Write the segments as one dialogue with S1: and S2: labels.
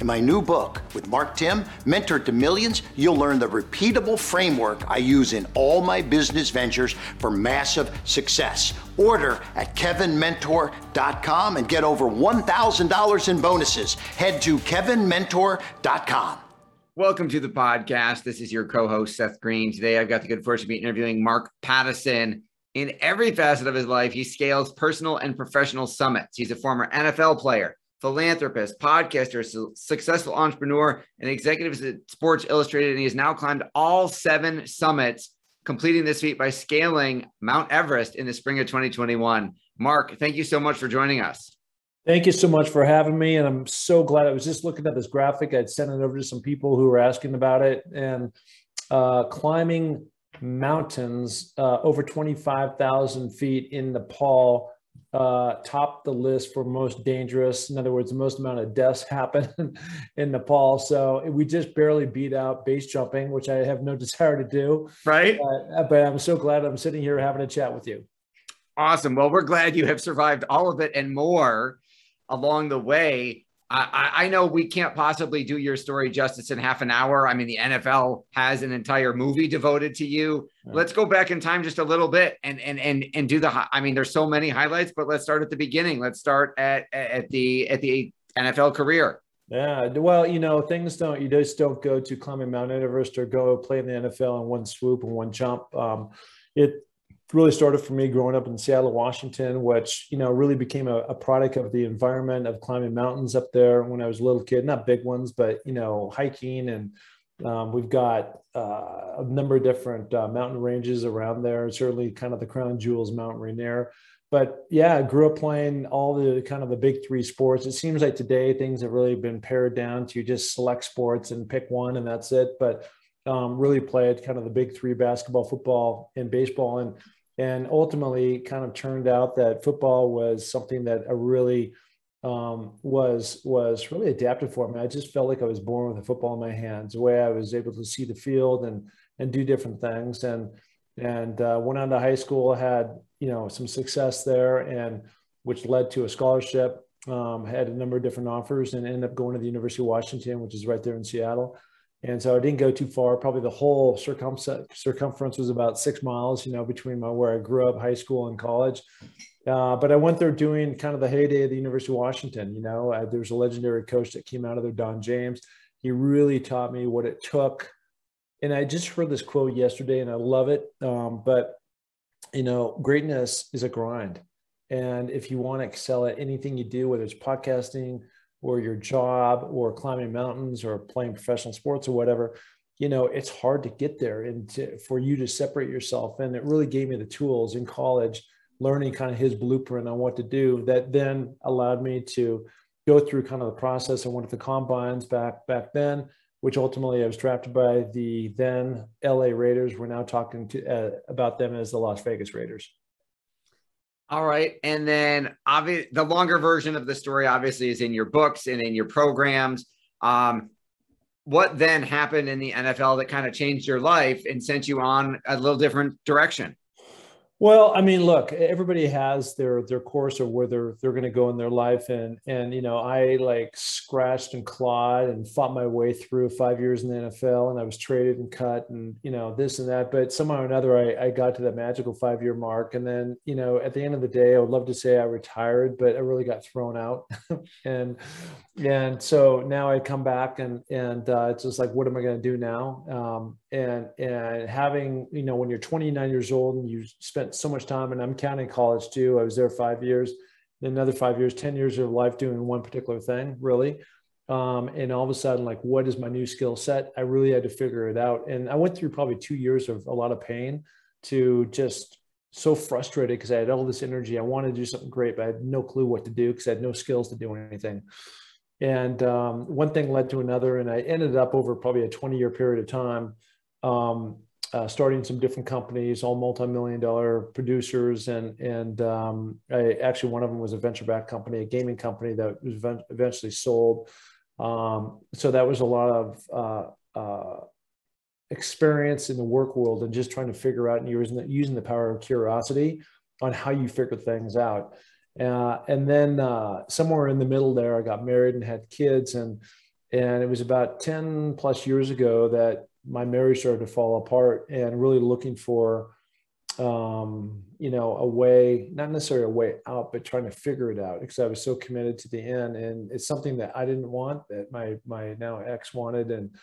S1: In my new book with Mark Timm, Mentor to Millions, you'll learn the repeatable framework I use in all my business ventures for massive success. Order at kevinmentor.com and get over $1,000 in bonuses. Head to kevinmentor.com.
S2: Welcome to the podcast. This is your co host, Seth Greene. Today, I've got the good fortune to be interviewing Mark Pattison. In every facet of his life, he scales personal and professional summits. He's a former NFL player, philanthropist, podcaster, successful entrepreneur, and executive at Sports Illustrated. And he has now climbed all seven summits, completing this feat by scaling Mount Everest in the spring of 2021. Mark, thank you so much for joining us.
S3: Thank you so much for having me. And I'm so glad I was just looking at this graphic. I'd sent it over to some people who were asking about it. And uh, climbing mountains uh, over 25,000 feet in Nepal uh, topped the list for most dangerous. In other words, the most amount of deaths happen in Nepal. So we just barely beat out base jumping, which I have no desire to do.
S2: Right.
S3: Uh, but I'm so glad I'm sitting here having a chat with you.
S2: Awesome. Well, we're glad you have survived all of it and more along the way. I, I, know we can't possibly do your story justice in half an hour. I mean, the NFL has an entire movie devoted to you. Yeah. Let's go back in time just a little bit and and and and do the. I mean, there's so many highlights, but let's start at the beginning. Let's start at at the at the NFL career.
S3: Yeah, well, you know, things don't. You just don't go to climbing Mount Everest or go play in the NFL in one swoop and one jump. Um, it really started for me growing up in Seattle, Washington, which you know really became a, a, product of the environment of climbing mountains up there when I was a little kid. Not big ones, but you know hiking, and um, we've got uh, a number of different uh, mountain ranges around there. Certainly, kind of the crown jewels, Mount Rainier. But yeah, I grew up playing all the kind of the big three sports. It seems like today things have really been pared down to just select sports and pick one and that's it. But um, really played kind of the big three basketball, football, and baseball. And and ultimately kind of turned out that football was something that I really um, was was really adapted for me. I just felt like I was born with a football in my hands. The way I was able to see the field and and do different things, and and uh, went on to high school, had you know some success there, and which led to a scholarship. Um, had a number of different offers, and ended up going to the University of Washington, which is right there in Seattle. And so I didn't go too far. Probably the whole circumference was about six miles, you know, between my where I grew up, high school and college. Uh, but I went there doing kind of the heyday of the University of Washington. You know, uh, there was a legendary coach that came out of there, Don James. He really taught me what it took. And I just heard this quote yesterday, and I love it. Um, but you know, greatness is a grind, and if you want to excel at anything you do, whether it's podcasting, or your job or climbing mountains or playing professional sports or whatever you know it's hard to get there and to, for you to separate yourself and it really gave me the tools in college learning kind of his blueprint on what to do that then allowed me to go through kind of the process of one of the combines back back then which ultimately I was drafted by the then LA Raiders. We're now talking to, uh, about them as the Las Vegas Raiders.
S2: All right. And then obviously the longer version of the story obviously is in your books and in your programs. Um, what then happened in the NFL that kind of changed your life and sent you on a little different direction?
S3: Well, I mean, look, everybody has their their course or where they're they're going to go in their life, and and you know, I like scratched and clawed and fought my way through five years in the NFL, and I was traded and cut, and you know, this and that. But somehow or another, I, I got to that magical five year mark, and then you know, at the end of the day, I would love to say I retired, but I really got thrown out, and and so now I come back, and and uh, it's just like, what am I going to do now? Um, and and having you know, when you're 29 years old and you spent so much time, and I'm counting college too. I was there five years, another five years, 10 years of life doing one particular thing, really. Um, and all of a sudden, like, what is my new skill set? I really had to figure it out. And I went through probably two years of a lot of pain to just so frustrated because I had all this energy. I wanted to do something great, but I had no clue what to do because I had no skills to do anything. And um, one thing led to another, and I ended up over probably a 20 year period of time um, uh, starting some different companies, all multi-million dollar producers, and and um, I, actually one of them was a venture-backed company, a gaming company that was eventually sold. Um, so that was a lot of uh, uh, experience in the work world and just trying to figure out and using the, using the power of curiosity on how you figure things out. Uh, and then uh, somewhere in the middle there, I got married and had kids, and and it was about ten plus years ago that my marriage started to fall apart and really looking for um, you know, a way, not necessarily a way out, but trying to figure it out because I was so committed to the end. And it's something that I didn't want that my my now ex wanted. And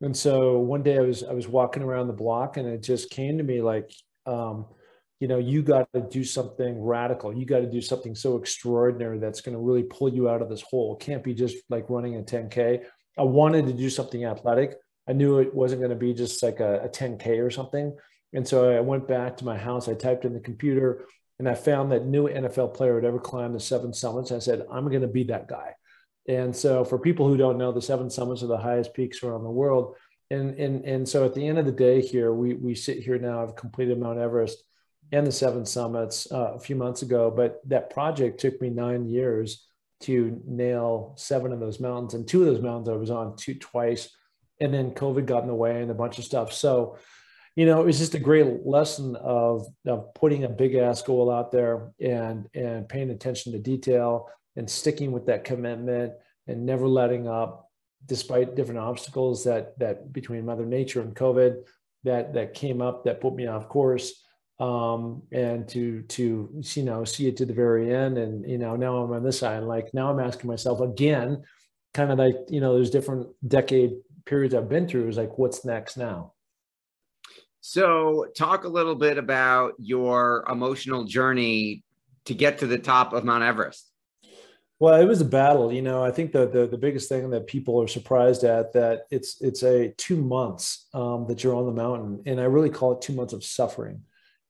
S3: and so one day I was I was walking around the block and it just came to me like, um, you know, you got to do something radical. You got to do something so extraordinary that's going to really pull you out of this hole. It can't be just like running a 10K. I wanted to do something athletic I knew it wasn't going to be just like a, a 10K or something. And so I went back to my house, I typed in the computer, and I found that new NFL player had ever climbed the seven summits. I said, I'm going to be that guy. And so for people who don't know, the seven summits are the highest peaks around the world. And, and, and so at the end of the day here, we, we sit here now, I've completed Mount Everest and the seven summits uh, a few months ago, but that project took me nine years to nail seven of those mountains. And two of those mountains I was on two twice and then COVID got in the way and a bunch of stuff. So, you know, it was just a great lesson of, of putting a big ass goal out there and and paying attention to detail and sticking with that commitment and never letting up despite different obstacles that that between mother nature and covid that that came up that put me off course um, and to to you know see it to the very end and you know now i'm on this side like now i'm asking myself again kind of like you know there's different decade periods I've been through is like, what's next now?
S2: So, talk a little bit about your emotional journey to get to the top of Mount Everest.
S3: Well, it was a battle. You know, I think the, the, the biggest thing that people are surprised at that it's it's a two months um, that you're on the mountain, and I really call it two months of suffering,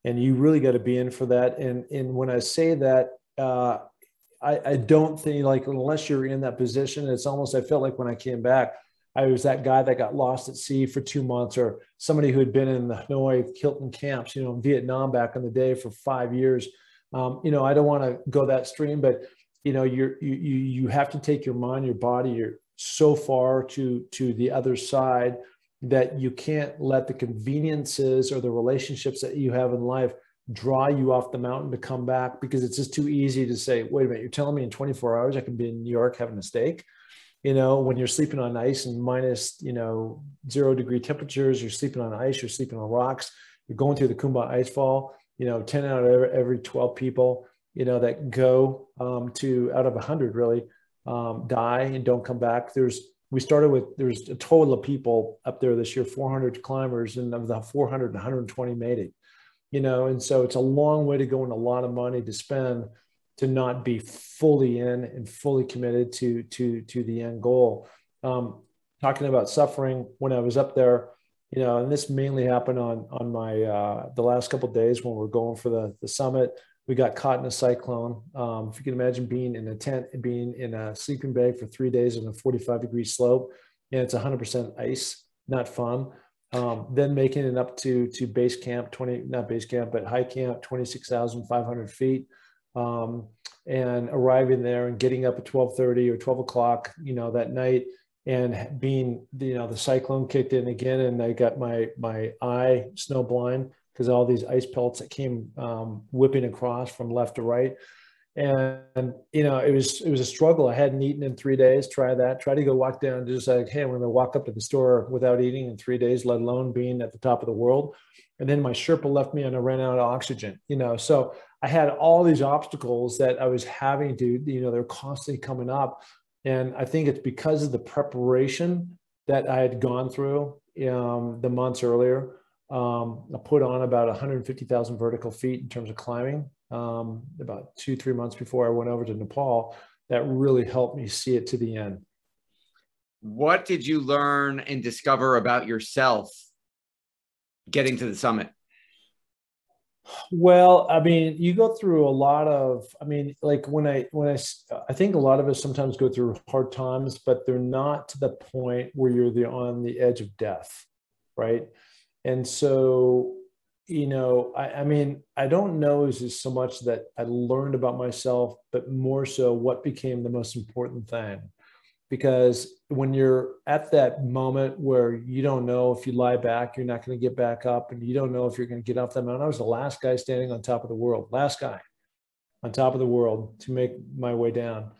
S3: and you really got to be in for that. And and when I say that, uh, I, I don't think like unless you're in that position, it's almost I felt like when I came back, I was that guy that got lost at sea for two months, or somebody who had been in the Hanoi Hilton camps, you know, in Vietnam back in the day for five years. Um, you know, I don't want to go that stream, but you know, you're, you you have to take your mind, your body, you're so far to to the other side that you can't let the conveniences or the relationships that you have in life draw you off the mountain to come back because it's just too easy to say, wait a minute, you're telling me in 24 hours I can be in New York having a steak you know when you're sleeping on ice and minus you know zero degree temperatures you're sleeping on ice you're sleeping on rocks you're going through the Khumbu icefall you know 10 out of every 12 people you know that go um, to out of 100 really um, die and don't come back. There's we started with there's a total of people up there this year 400 climbers and of the 400 120 made it you know and so it's a long way to go and a lot of money to spend to not be fully in and fully committed to to to the end goal. Um, talking about suffering when I was up there, you know, and this mainly happened on on my uh, the last couple days when we are going for the the summit. We got caught in a cyclone. Um, if you can imagine being in a tent, and being in a sleeping bag for three days on a 45 degree slope, and it's 100% ice, not fun. Um, then making it up to to base camp, 20 not base camp, but high camp, 26,500 feet um, and arriving there and getting up at 12:30 or 12 o'clock, you know, that night and being you know the cyclone kicked in again and i got my my eye snow blind because all these ice pelts that came um, whipping across from left to right. And you know it was it was a struggle. I hadn't eaten in three days try that try to go walk down just like hey i'm going to walk up to the store without eating in three days let alone being at the top of the world. And then my sherpa left me and i ran out of oxygen you know so i had all these obstacles that i was having to you know they're constantly coming up and I think it's because of the preparation that I had gone through um, the months earlier. Um, I put on about 150,000 vertical feet in terms of climbing um, about two, three months before I went over to Nepal. That really helped me see it to the end.
S2: What did you learn and discover about yourself getting to the summit?
S3: Well, I mean, you go through a lot of, I mean, like when I, when I, I think a lot of us sometimes go through hard times, but they're not to the point where you're the, on the edge of death. Right. And so, you know, I, I mean, I don't know is just so much that I learned about myself, but more so what became the most important thing because when you're at that moment where you don't know if you lie back, you're not going to get back up, and you don't know if you're going to get off that mountain. I was the last guy standing on top of the world, last guy on top of the world to make my way down,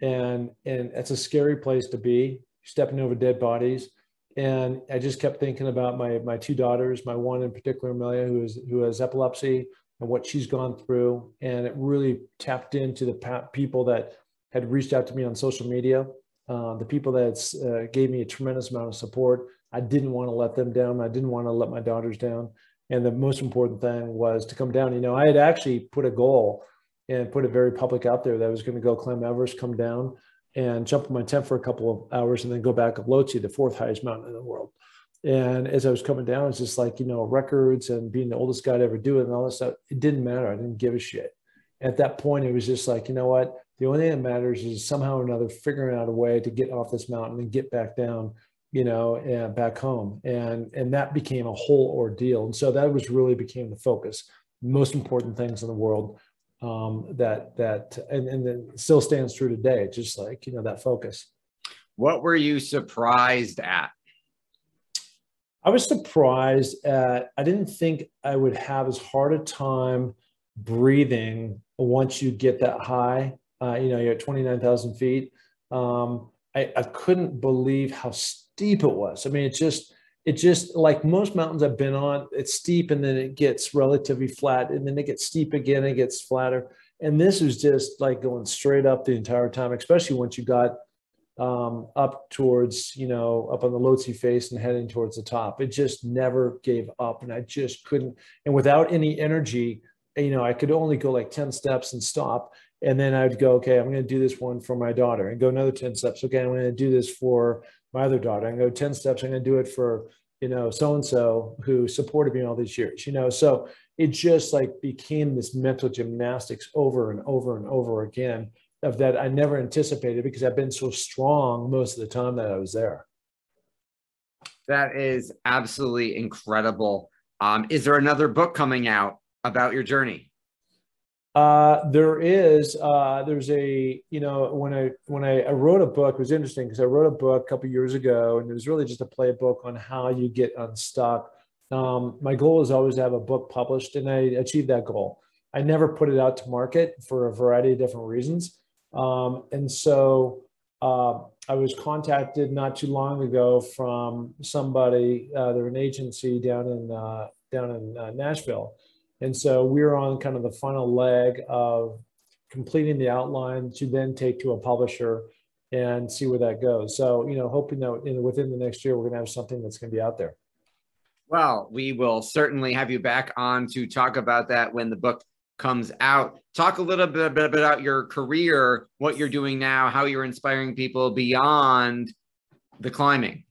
S3: and and it's a scary place to be, stepping over dead bodies. And I just kept thinking about my my two daughters, my one in particular, Amelia, who is who has epilepsy, and what she's gone through, and it really tapped into the people that had reached out to me on social media uh, the people that uh, gave me a tremendous amount of support. I didn't want to let them down. I didn't want to let my daughters down. And the most important thing was to come down. You know, I had actually put a goal and put it very public out there that I was going to go climb Everest, come down and jump in my tent for a couple of hours and then go back up Lhotse, the fourth highest mountain in the world. And as I was coming down, it's just like, you know, records and being the oldest guy to ever do it and all this stuff. It didn't matter. I didn't give a shit. At that point, it was just like, you know what? The only thing that matters is somehow or another figuring out a way to get off this mountain and get back down, you know, and back home. And and that became a whole ordeal. And so that was really became the focus. Most important things in the world um, that that and, and then still stands true today. Just like you know that focus.
S2: What were you surprised at?
S3: I was surprised at. I didn't think I would have as hard a time breathing once you get that high uh, you know, you're at 29,000 feet. Um, I, I couldn't believe how steep it was. I mean, it's just, it just like most mountains I've been on, it's steep and then it gets relatively flat and then it gets steep again, it gets flatter. And this was just like going straight up the entire time, especially once you got um, up towards, you know, up on the Lhotse face and heading towards the top. It just never gave up. And I just couldn't, and without any energy, you know, I could only go like 10 steps and stop. And then I'd go, okay, I'm going to do this one for my daughter and go another 10 steps. Okay, I'm going to do this for my other daughter. To go 10 steps. I'm going to do it for, you know, so-and-so who supported me all these years, you know? So it just like became this mental gymnastics over and over and over again of that I never anticipated because I've been so strong most of the time that I was there.
S2: That is absolutely incredible. Um, is there another book coming out about your journey?
S3: Uh, there is. Uh, there's a you know when I when I, I wrote a book it was interesting because I wrote a book a couple years ago and it was really just a playbook on how you get unstuck. Um, my goal is always to have a book published and I achieved that goal. I never put it out to market for a variety of different reasons. Um, and so uh, I was contacted not too long ago from somebody. Uh, they're an agency down in uh, down in uh, Nashville and so we're on kind of the final leg of completing the outline to then take to a publisher and see where that goes. So, you know, hoping that in, within the next year, we're going to have something that's going to be out there.
S2: Well, we will certainly have you back on to talk about that when the book comes out. Talk a little bit, bit about your career, what you're doing now, how you're inspiring people beyond the climbing.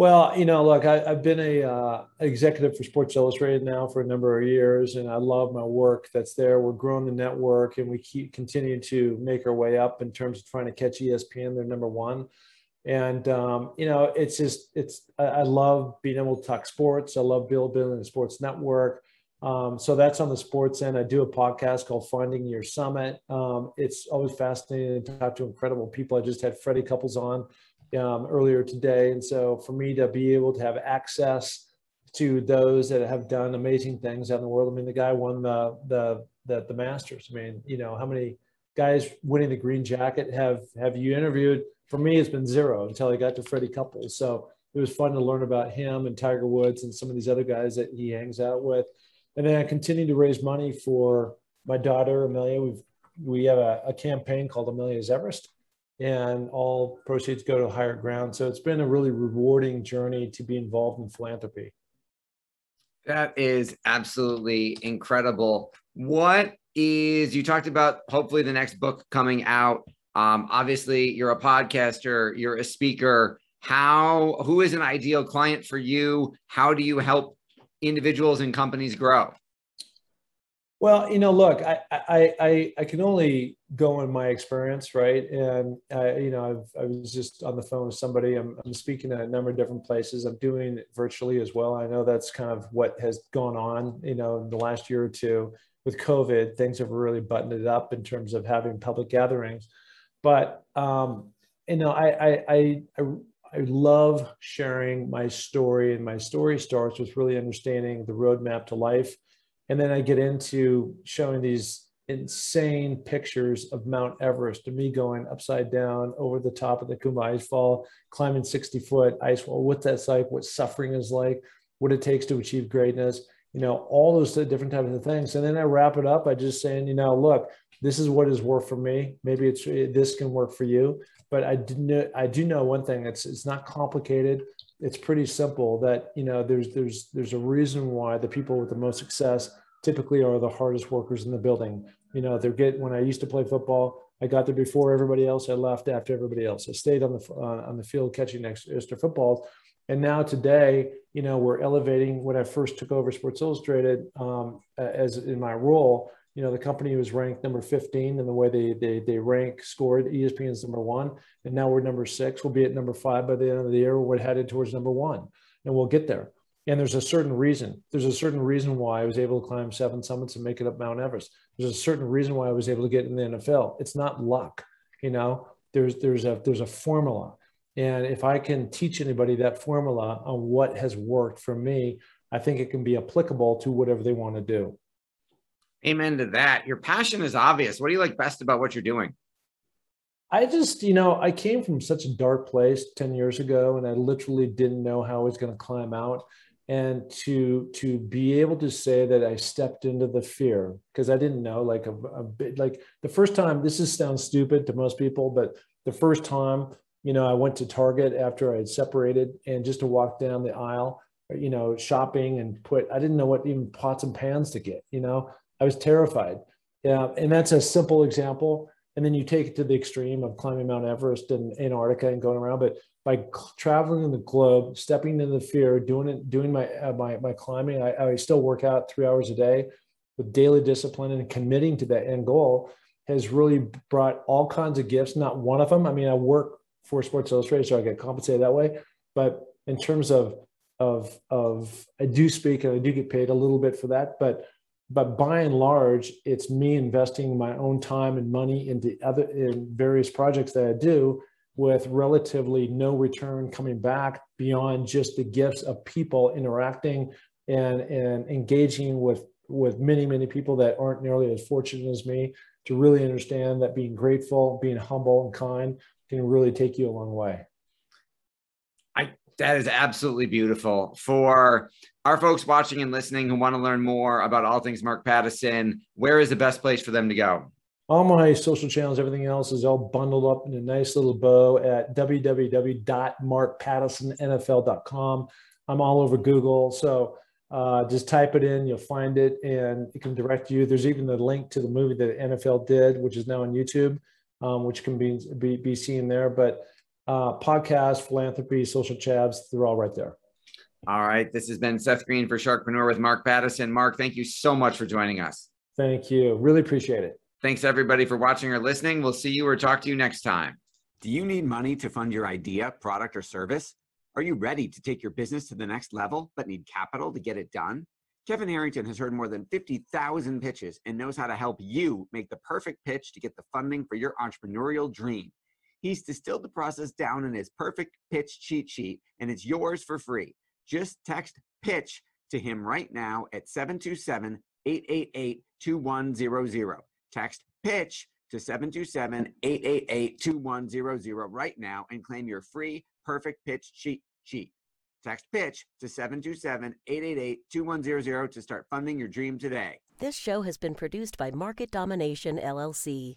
S3: Well, you know, look, I, have been a uh, executive for Sports Illustrated now for a number of years, and I love my work that's there. We're growing the network, and we keep continuing to make our way up in terms of trying to catch ESPN. They're number one, and um, you know, it's just it's. I, I, love being able to talk sports. I love building a sports network. Um, so that's on the sports end. I do a podcast called Finding Your Summit. Um, it's always fascinating to talk to incredible people. I just had Freddie Couples on um, earlier today. And so for me to be able to have access to those that have done amazing things out in the world. I mean, the guy won the the the, the Masters. I mean, you know, how many guys winning the green jacket have have you interviewed? For me, it's been zero until I got to Freddie Couples. So it was fun to learn about him and Tiger Woods and some of these other guys that he hangs out with. And then I continue to raise money for my daughter Amelia. We've we have a, a campaign called Amelia's Everest, and all proceeds go to higher ground. So it's been a really rewarding journey to be involved in philanthropy.
S2: That is absolutely incredible. What is you talked about hopefully the next book coming out. Um, obviously, you're a podcaster, you're a speaker. How who is an ideal client for you? How do you help individuals and companies grow?
S3: Well, you know, look, I, I, I, I can only go on my experience, right? And uh, you know, I've, I was just on the phone with somebody. I'm, I'm speaking at a number of different places. I'm doing it virtually as well. I know that's kind of what has gone on, you know, in the last year or two with COVID. Things have really buttoned it up in terms of having public gatherings. But um, you know, I, I, I, I I love sharing my story, and my story starts with really understanding the roadmap to life and then I get into showing these insane pictures of Mount Everest and me going upside down over the top of the Khumbu Icefall, climbing 60 foot ice wall, what that's like, what suffering is like, what it takes to achieve greatness, you know, all those different types of things. And then I wrap it up by just saying, you know, look, this is what has worked for me. Maybe it's eh, this can work for you. But I know, I do know one thing. It's it's not complicated. It's pretty simple. That you know, there's there's there's a reason why the people with the most success typically are the hardest workers in the building. You know, they're get when I used to play football, I got there before everybody else. I left after everybody else. I stayed on the uh, on the field catching extra footballs. And now today, you know, we're elevating. When I first took over Sports Illustrated um, as in my role, you know, the company was ranked number 15 in the way they they they rank scored. ESPN's number one, and now we're number six. We'll be at number five by the end of the year. We're headed towards number one, and we'll get there. And there's a certain reason. There's a certain reason why I was able to climb seven summits and make it up Mount Everest. There's a certain reason why I was able to get in the NFL. It's not luck, you know. There's there's a there's a formula, and if I can teach anybody that formula on what has worked for me, I think it can be applicable to whatever they want to do.
S2: Amen to that. Your passion is obvious. What do you like best about what you're doing?
S3: I just, you know, I came from such a dark place 10 years ago and I literally didn't know how I was going to climb out and to to be able to say that I stepped into the fear because I didn't know like a, a bit like the first time this is sounds stupid to most people but the first time you know I went to Target after I had separated and just to walk down the aisle you know shopping and put I didn't know what even pots and pans to get you know I was terrified yeah and that's a simple example and then you take it to the extreme of climbing Mount Everest and Antarctica and going around but by traveling the globe, stepping into the fear, doing it, doing my uh, my, my climbing. I, I still work out three hours a day with daily discipline and committing to that end goal has really brought all kinds of gifts. Not one of them. I mean, I work for Sports Illustrated, so I get compensated that way. But in terms of of of I do speak and I do get paid a little bit for that, but but by and large, it's me investing my own time and money into other in various projects that I do with relatively no return coming back beyond just the gifts of people interacting and, and engaging with, with many, many people that aren't nearly as fortunate as me to really understand that being grateful, being humble and kind can really take you a long way.
S2: I, that is absolutely beautiful. For our folks watching and listening who want to learn more about all things Mark Pattison, where is the best place for them to go?
S3: all my social channels, everything else is all bundled up in a nice little bow at www.markpattisonnfl.com. I'm all over Google. So uh, just type it in, you'll find it, and it can direct you. There's even the link to the movie that NFL did, which is now on YouTube, um, which can be, be, be seen there. But uh, podcast, philanthropy, social chabs, they're all right there.
S2: All right. This has been Seth Greene for Sharkpreneur with Mark Pattison. Mark, thank you so much for joining us.
S3: Thank you. Really appreciate it.
S2: Thanks everybody for watching or listening. We'll see you or talk to you next time.
S4: Do you need money to fund your idea, product, or service? Are you ready to take your business to the next level but need capital to get it done? Kevin Harrington has heard more than 50,000 pitches and knows how to help you make the perfect pitch to get the funding for your entrepreneurial dream.
S2: He's distilled the process down in his perfect pitch cheat sheet, and it's yours for free. Just text pitch to him right now at 727 888 2100. Text pitch to 727 888 2100 right now and claim your free perfect pitch cheat sheet. Text pitch to 727 888 2100 to start funding your dream today.
S5: This show has been produced by Market Domination LLC.